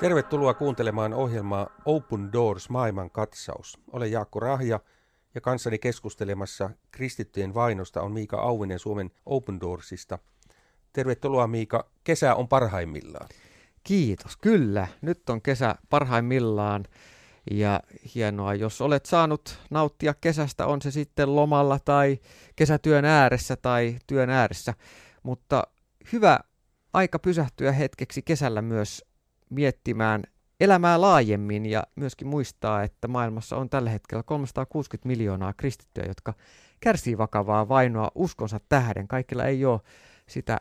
Tervetuloa kuuntelemaan ohjelmaa Open Doors maailman katsaus. Olen Jaakko Rahja ja kanssani keskustelemassa kristittyjen vainosta on Miika Auvinen Suomen Open Doorsista. Tervetuloa Miika, kesä on parhaimmillaan. Kiitos, kyllä. Nyt on kesä parhaimmillaan ja hienoa, jos olet saanut nauttia kesästä, on se sitten lomalla tai kesätyön ääressä tai työn ääressä. Mutta hyvä aika pysähtyä hetkeksi kesällä myös miettimään elämää laajemmin ja myöskin muistaa, että maailmassa on tällä hetkellä 360 miljoonaa kristittyä, jotka kärsii vakavaa vainoa uskonsa tähden. Kaikilla ei ole sitä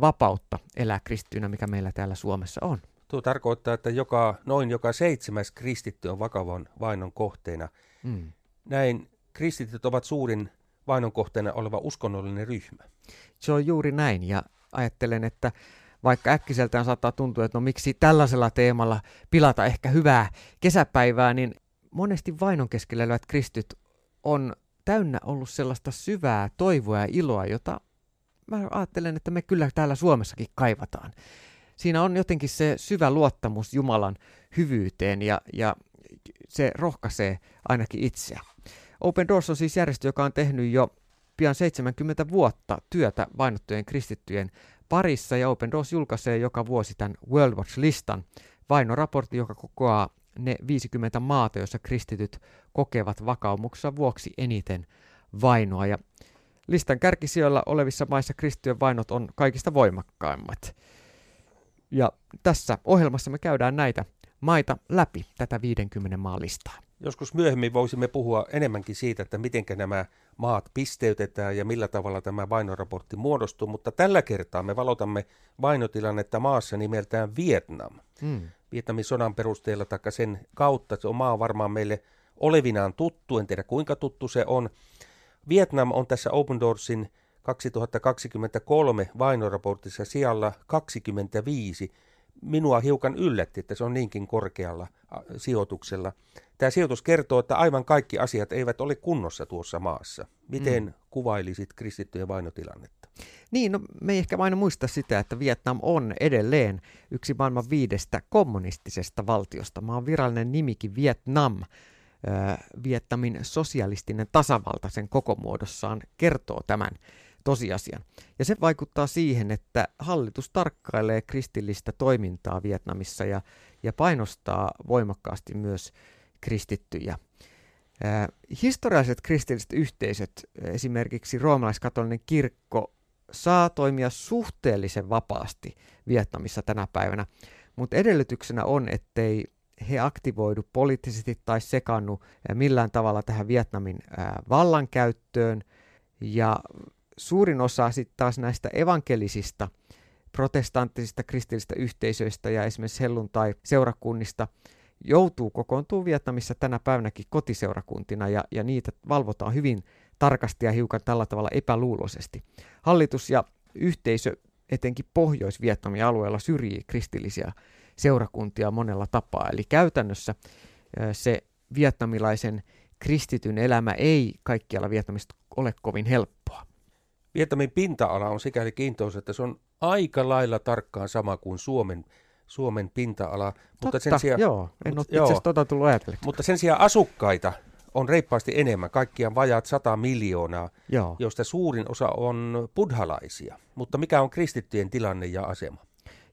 vapautta elää kristittynä, mikä meillä täällä Suomessa on. Tuo tarkoittaa, että joka, noin joka seitsemäs kristitty on vakavan vainon kohteena. Mm. Näin kristityt ovat suurin vainon kohteena oleva uskonnollinen ryhmä. Se on juuri näin ja ajattelen, että vaikka äkkiseltään saattaa tuntua, että no miksi tällaisella teemalla pilata ehkä hyvää kesäpäivää, niin monesti vainon keskellä elävät kristyt on täynnä ollut sellaista syvää toivoa ja iloa, jota mä ajattelen, että me kyllä täällä Suomessakin kaivataan. Siinä on jotenkin se syvä luottamus Jumalan hyvyyteen ja, ja se rohkaisee ainakin itseä. Open Doors on siis järjestö, joka on tehnyt jo pian 70 vuotta työtä vainottujen kristittyjen parissa ja Open Doors julkaisee joka vuosi tämän World Watch-listan, vainoraportti, joka kokoaa ne 50 maata, joissa kristityt kokevat vakaumuksensa vuoksi eniten vainoa. Ja listan kärkisijoilla olevissa maissa kristittyjen vainot on kaikista voimakkaimmat. Ja tässä ohjelmassa me käydään näitä maita läpi tätä 50 maan listaa. Joskus myöhemmin voisimme puhua enemmänkin siitä, että miten nämä maat pisteytetään ja millä tavalla tämä vainoraportti muodostuu, mutta tällä kertaa me valotamme vainotilannetta maassa nimeltään Vietnam. Hmm. Vietnamin sodan perusteella tai sen kautta, se on maa varmaan meille olevinaan tuttu, en tiedä kuinka tuttu se on. Vietnam on tässä Open Doorsin 2023 vainoraportissa sijalla 25. Minua hiukan yllätti, että se on niinkin korkealla sijoituksella. Tämä sijoitus kertoo, että aivan kaikki asiat eivät ole kunnossa tuossa maassa. Miten mm. kuvailisit kristittyjen vainotilannetta? Niin, no, me ei ehkä vain muista sitä, että Vietnam on edelleen yksi maailman viidestä kommunistisesta valtiosta. Maan virallinen nimikin Vietnam, äh, Vietnamin sosialistinen tasavalta sen koko muodossaan kertoo tämän tosiasian. Ja se vaikuttaa siihen, että hallitus tarkkailee kristillistä toimintaa Vietnamissa ja, ja painostaa voimakkaasti myös kristittyjä. Historialliset kristilliset yhteisöt, esimerkiksi roomalaiskatolinen kirkko, saa toimia suhteellisen vapaasti Vietnamissa tänä päivänä, mutta edellytyksenä on, ettei he aktivoidu poliittisesti tai sekannu millään tavalla tähän Vietnamin vallankäyttöön. Ja suurin osa sitten taas näistä evankelisista protestanttisista kristillisistä yhteisöistä ja esimerkiksi helluntai-seurakunnista joutuu kokoontuu Vietnamissa tänä päivänäkin kotiseurakuntina ja, ja niitä valvotaan hyvin tarkasti ja hiukan tällä tavalla epäluuloisesti. Hallitus ja yhteisö etenkin Pohjois-Vietnamin alueella syrjii kristillisiä seurakuntia monella tapaa. Eli käytännössä se vietnamilaisen kristityn elämä ei kaikkialla Vietnamista ole kovin helppoa. Vietnamin pinta-ala on sikäli kiintoisa, että se on aika lailla tarkkaan sama kuin Suomen Suomen pinta-ala. Totta, mutta sen sijaan, joo, en mutta, ole itse tuota tullut Mutta sen sijaan asukkaita on reippaasti enemmän, kaikkiaan vajaat 100 miljoonaa, joo. joista suurin osa on buddhalaisia. Mutta mikä on kristittyjen tilanne ja asema?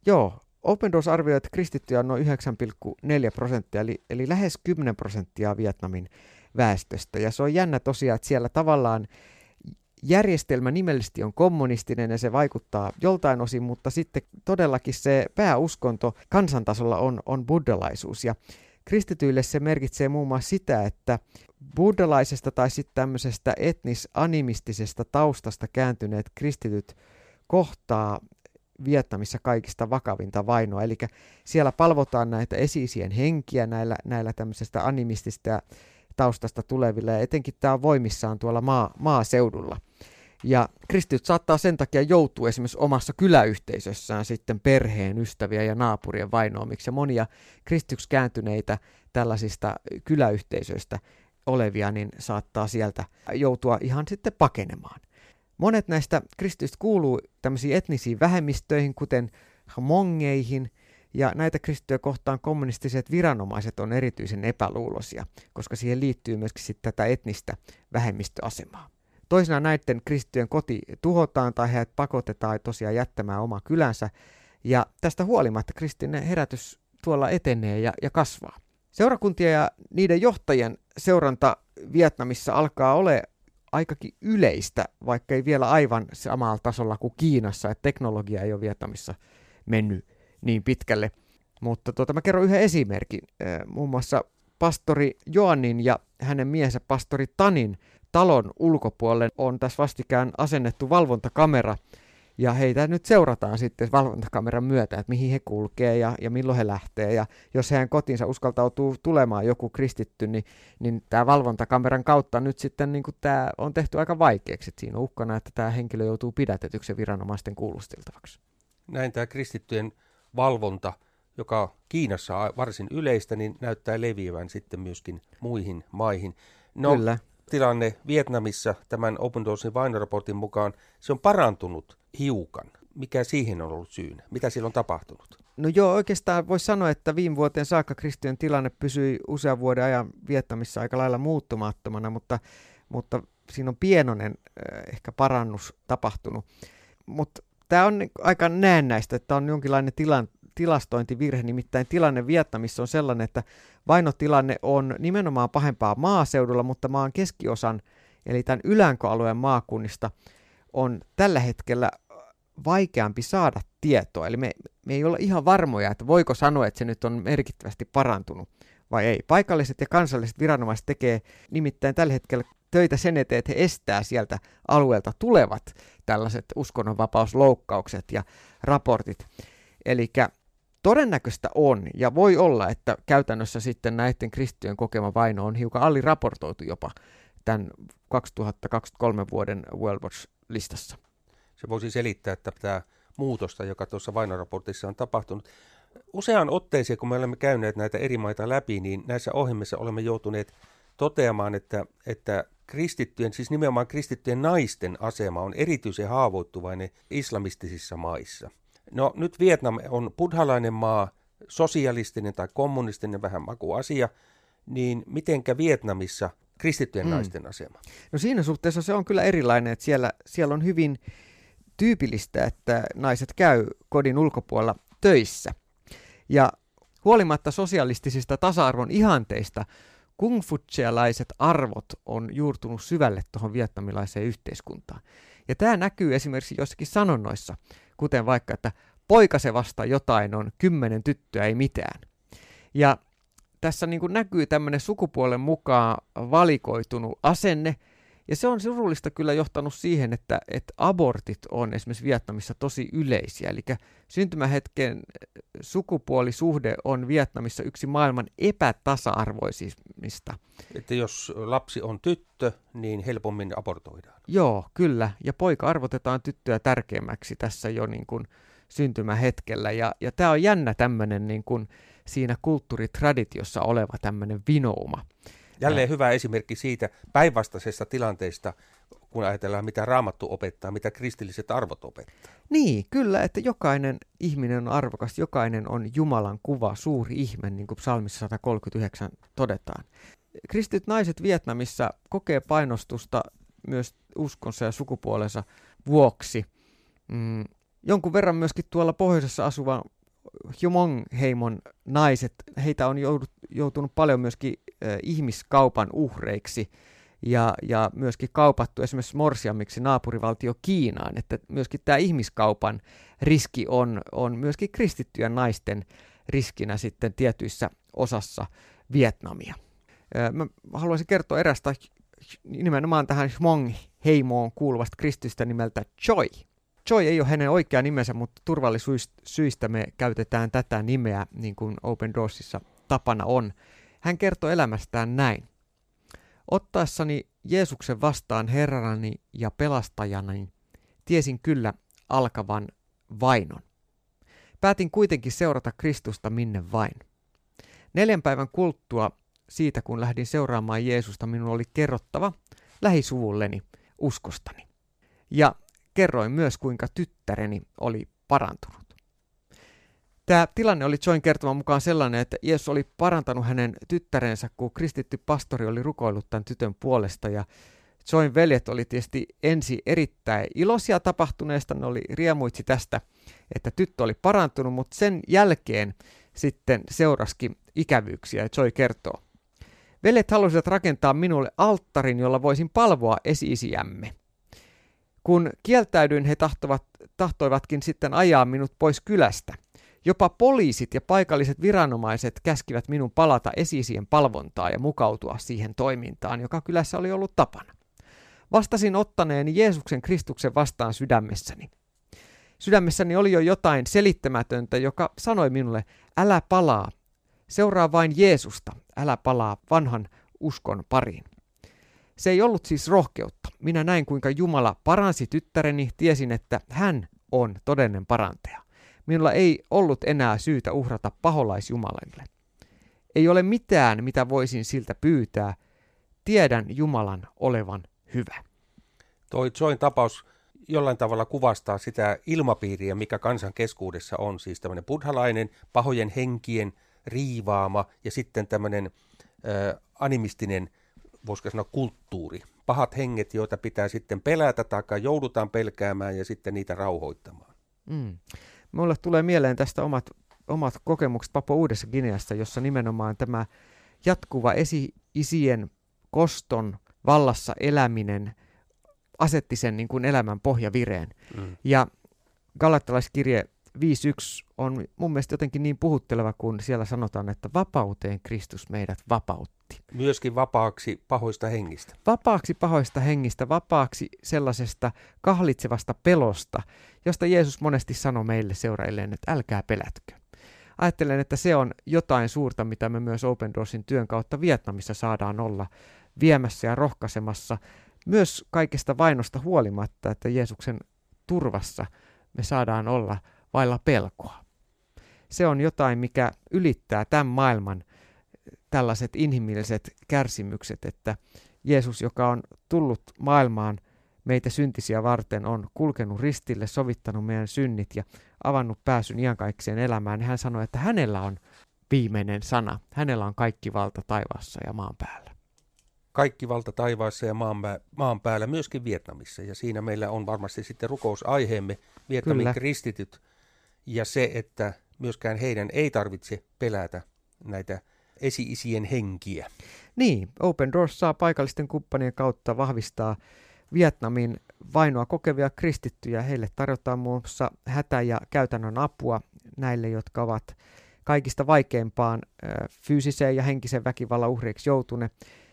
Joo, Open Doors arvioi, että kristittyjä on noin 9,4 prosenttia, eli, eli lähes 10 prosenttia Vietnamin väestöstä. Ja se on jännä tosiaan, että siellä tavallaan järjestelmä nimellisesti on kommunistinen ja se vaikuttaa joltain osin, mutta sitten todellakin se pääuskonto kansantasolla on, on buddhalaisuus. Ja kristityille se merkitsee muun muassa sitä, että buddhalaisesta tai sitten tämmöisestä etnis-animistisesta taustasta kääntyneet kristityt kohtaa Vietnamissa kaikista vakavinta vainoa. Eli siellä palvotaan näitä esiisien henkiä näillä, näillä tämmöisestä animistista taustasta tuleville, ja etenkin tämä on voimissaan tuolla maa, maaseudulla. Ja kristityt saattaa sen takia joutua esimerkiksi omassa kyläyhteisössään sitten perheen, ystäviä ja naapurien vainoamiksi. Ja monia kristityksi kääntyneitä tällaisista kyläyhteisöistä olevia, niin saattaa sieltä joutua ihan sitten pakenemaan. Monet näistä kristityistä kuuluu tämmöisiin etnisiin vähemmistöihin, kuten mongeihin, Ja näitä kristittyjä kohtaan kommunistiset viranomaiset on erityisen epäluuloisia, koska siihen liittyy myöskin sitten tätä etnistä vähemmistöasemaa. Toisinaan näiden kristittyjen koti tuhotaan tai heidät pakotetaan tosiaan jättämään oma kylänsä, ja tästä huolimatta kristillinen herätys tuolla etenee ja, ja kasvaa. Seurakuntien ja niiden johtajien seuranta Vietnamissa alkaa ole aikakin yleistä, vaikka ei vielä aivan samalla tasolla kuin Kiinassa, että teknologia ei ole Vietnamissa mennyt niin pitkälle. Mutta tuota, mä kerron yhden esimerkin. Muun muassa pastori Joannin ja hänen miehensä pastori Tanin talon ulkopuolelle on tässä vastikään asennettu valvontakamera, ja heitä nyt seurataan sitten valvontakameran myötä, että mihin he kulkee ja, ja milloin he lähtee. Ja jos heidän kotinsa uskaltautuu tulemaan joku kristitty, niin, niin tämä valvontakameran kautta nyt sitten niin tämä on tehty aika vaikeaksi. Että siinä on uhkana, että tämä henkilö joutuu pidätetyksi viranomaisten kuulusteltavaksi. Näin tämä kristittyjen valvonta, joka Kiinassa on varsin yleistä, niin näyttää leviävän sitten myöskin muihin maihin. No, Kyllä tilanne Vietnamissa tämän Open Doorsin vainoraportin mukaan, se on parantunut hiukan. Mikä siihen on ollut syynä? Mitä siellä on tapahtunut? No joo, oikeastaan voisi sanoa, että viime vuoteen saakka kristiön tilanne pysyi usean vuoden ajan Vietnamissa aika lailla muuttumattomana, mutta, mutta siinä on pienoinen ehkä parannus tapahtunut. Mutta tämä on aika näennäistä, että on jonkinlainen tilan, tilastointivirhe, nimittäin tilanne Vietnamissa on sellainen, että vainotilanne on nimenomaan pahempaa maaseudulla, mutta maan keskiosan, eli tämän ylänkoalueen maakunnista, on tällä hetkellä vaikeampi saada tietoa. Eli me, me ei olla ihan varmoja, että voiko sanoa, että se nyt on merkittävästi parantunut vai ei. Paikalliset ja kansalliset viranomaiset tekee nimittäin tällä hetkellä töitä sen eteen, että he estää sieltä alueelta tulevat tällaiset uskonnonvapausloukkaukset ja raportit. Eli Todennäköistä on, ja voi olla, että käytännössä sitten näiden kristittyjen kokema vaino on hiukan aliraportoitu jopa tämän 2023 vuoden World Watch-listassa. Se voisi selittää, että tämä muutosta, joka tuossa vainoraportissa on tapahtunut, useaan otteeseen, kun me olemme käyneet näitä eri maita läpi, niin näissä ohjelmissa olemme joutuneet toteamaan, että, että kristittyjen, siis nimenomaan kristittyjen naisten asema on erityisen haavoittuvainen islamistisissa maissa – No nyt Vietnam on buddhalainen maa, sosialistinen tai kommunistinen vähän maku asia, niin mitenkä Vietnamissa kristittyjen mm. naisten asema? No siinä suhteessa se on kyllä erilainen, että siellä, siellä on hyvin tyypillistä, että naiset käy kodin ulkopuolella töissä. Ja huolimatta sosialistisista tasa-arvon ihanteista, kungfutsealaiset arvot on juurtunut syvälle tuohon vietnamilaiseen yhteiskuntaan. Ja tämä näkyy esimerkiksi jossakin sanonnoissa kuten vaikka, että poika se vasta jotain on, kymmenen tyttöä ei mitään. Ja tässä niin kuin näkyy tämmöinen sukupuolen mukaan valikoitunut asenne, ja se on surullista kyllä johtanut siihen, että, että abortit on esimerkiksi Vietnamissa tosi yleisiä. Eli syntymähetken sukupuolisuhde on Vietnamissa yksi maailman epätasa-arvoisimmista. Että jos lapsi on tyttö, niin helpommin abortoidaan. Joo, kyllä. Ja poika arvotetaan tyttöä tärkeämmäksi tässä jo niin kuin syntymähetkellä. Ja, ja tämä on jännä tämmöinen niin kuin siinä kulttuuritraditiossa oleva tämmöinen vinouma. Jälleen hyvä esimerkki siitä päinvastaisesta tilanteesta, kun ajatellaan, mitä raamattu opettaa, mitä kristilliset arvot opettaa. Niin, kyllä, että jokainen ihminen on arvokas, jokainen on Jumalan kuva, suuri ihme, niin kuin psalmissa 139 todetaan. Kristityt naiset Vietnamissa kokee painostusta myös uskonsa ja sukupuolensa vuoksi. Mm, jonkun verran myöskin tuolla pohjoisessa asuvan Humong-heimon naiset, heitä on joudut, joutunut paljon myöskin ihmiskaupan uhreiksi ja, ja myöskin kaupattu esimerkiksi morsiamiksi naapurivaltio Kiinaan, että myöskin tämä ihmiskaupan riski on, on myöskin kristittyjen naisten riskinä sitten tietyissä osassa Vietnamia. Mä haluaisin kertoa erästä nimenomaan tähän Hmong-heimoon kuuluvasta kristystä nimeltä Choi. Choi ei ole hänen oikea nimensä, mutta turvallisuussyistä me käytetään tätä nimeä, niin kuin Open Doorsissa tapana on. Hän kertoo elämästään näin. Ottaessani Jeesuksen vastaan herrani ja pelastajani, tiesin kyllä alkavan vainon. Päätin kuitenkin seurata Kristusta minne vain. Neljän päivän kulttua siitä, kun lähdin seuraamaan Jeesusta, minun oli kerrottava lähisuvulleni uskostani. Ja kerroin myös, kuinka tyttäreni oli parantunut. Tämä tilanne oli Join kertoman mukaan sellainen, että Jeesus oli parantanut hänen tyttärensä, kun kristitty pastori oli rukoillut tämän tytön puolesta. Ja Join veljet oli tietysti ensi erittäin iloisia tapahtuneesta, ne oli riemuitsi tästä, että tyttö oli parantunut, mutta sen jälkeen sitten seuraskin ikävyyksiä, Joy kertoo. Veljet halusivat rakentaa minulle alttarin, jolla voisin palvoa esi-isiämme. Kun kieltäydyin, he tahtovat, tahtoivatkin sitten ajaa minut pois kylästä. Jopa poliisit ja paikalliset viranomaiset käskivät minun palata esiisien palvontaa ja mukautua siihen toimintaan, joka kylässä oli ollut tapana. Vastasin ottaneeni Jeesuksen Kristuksen vastaan sydämessäni. Sydämessäni oli jo jotain selittämätöntä, joka sanoi minulle, älä palaa, seuraa vain Jeesusta, älä palaa vanhan uskon pariin. Se ei ollut siis rohkeutta. Minä näin, kuinka Jumala paransi tyttäreni, tiesin, että hän on todellinen parantaja. Minulla ei ollut enää syytä uhrata paholaisjumalalle. Ei ole mitään, mitä voisin siltä pyytää. Tiedän Jumalan olevan hyvä. Toi Join tapaus jollain tavalla kuvastaa sitä ilmapiiriä, mikä kansan keskuudessa on. Siis tämmöinen buddhalainen, pahojen henkien riivaama ja sitten tämmöinen äh, animistinen, voisiko sanoa kulttuuri. Pahat henget, joita pitää sitten pelätä tai joudutaan pelkäämään ja sitten niitä rauhoittamaan. Mm. Mulle tulee mieleen tästä omat, omat kokemukset Papua Uudessa Gineassa, jossa nimenomaan tämä jatkuva esi-isien koston vallassa eläminen asetti sen niin kuin elämän pohjavireen. Mm. Ja Galattalaiskirje 5.1 on mun mielestä jotenkin niin puhutteleva, kun siellä sanotaan, että vapauteen Kristus meidät vapautti. Myöskin vapaaksi pahoista hengistä. Vapaaksi pahoista hengistä, vapaaksi sellaisesta kahlitsevasta pelosta, josta Jeesus monesti sanoi meille seurailleen, että älkää pelätkö. Ajattelen, että se on jotain suurta, mitä me myös Open Doorsin työn kautta Vietnamissa saadaan olla viemässä ja rohkaisemassa, myös kaikesta vainosta huolimatta, että Jeesuksen turvassa me saadaan olla vailla pelkoa. Se on jotain, mikä ylittää tämän maailman tällaiset inhimilliset kärsimykset, että Jeesus, joka on tullut maailmaan meitä syntisiä varten, on kulkenut ristille, sovittanut meidän synnit ja avannut pääsyn iankaikkiseen elämään, niin hän sanoi, että hänellä on viimeinen sana. Hänellä on kaikki valta taivaassa ja maan päällä. Kaikki valta taivaassa ja maan, maan päällä, myöskin Vietnamissa. Ja siinä meillä on varmasti sitten rukousaiheemme, Vietnamin Kyllä. kristityt, ja se, että myöskään heidän ei tarvitse pelätä näitä esi-isien henkiä. Niin, Open Doors saa paikallisten kumppanien kautta vahvistaa Vietnamin vainoa kokevia kristittyjä. Heille tarjotaan muun muassa hätä- ja käytännön apua näille, jotka ovat kaikista vaikeimpaan fyysiseen ja henkisen väkivallan uhreiksi joutune.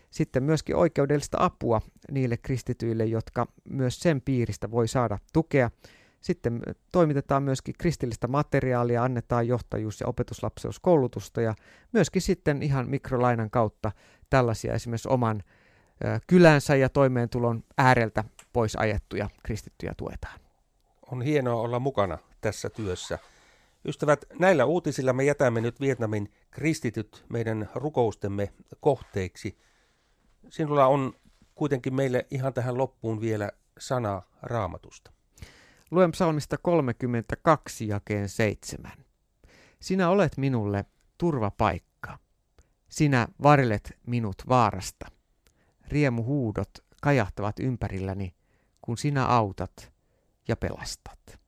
Sitten myöskin oikeudellista apua niille kristityille, jotka myös sen piiristä voi saada tukea. Sitten toimitetaan myöskin kristillistä materiaalia, annetaan johtajuus- ja opetuslapseuskoulutusta ja myöskin sitten ihan mikrolainan kautta tällaisia esimerkiksi oman kylänsä ja toimeentulon ääreltä pois ajettuja kristittyjä tuetaan. On hienoa olla mukana tässä työssä. Ystävät, näillä uutisilla me jätämme nyt Vietnamin kristityt meidän rukoustemme kohteiksi. Sinulla on kuitenkin meille ihan tähän loppuun vielä sana raamatusta. Luen psalmista 32 jakeen 7. Sinä olet minulle turvapaikka. Sinä varlet minut vaarasta. Riemuhuudot kajahtavat ympärilläni, kun sinä autat ja pelastat.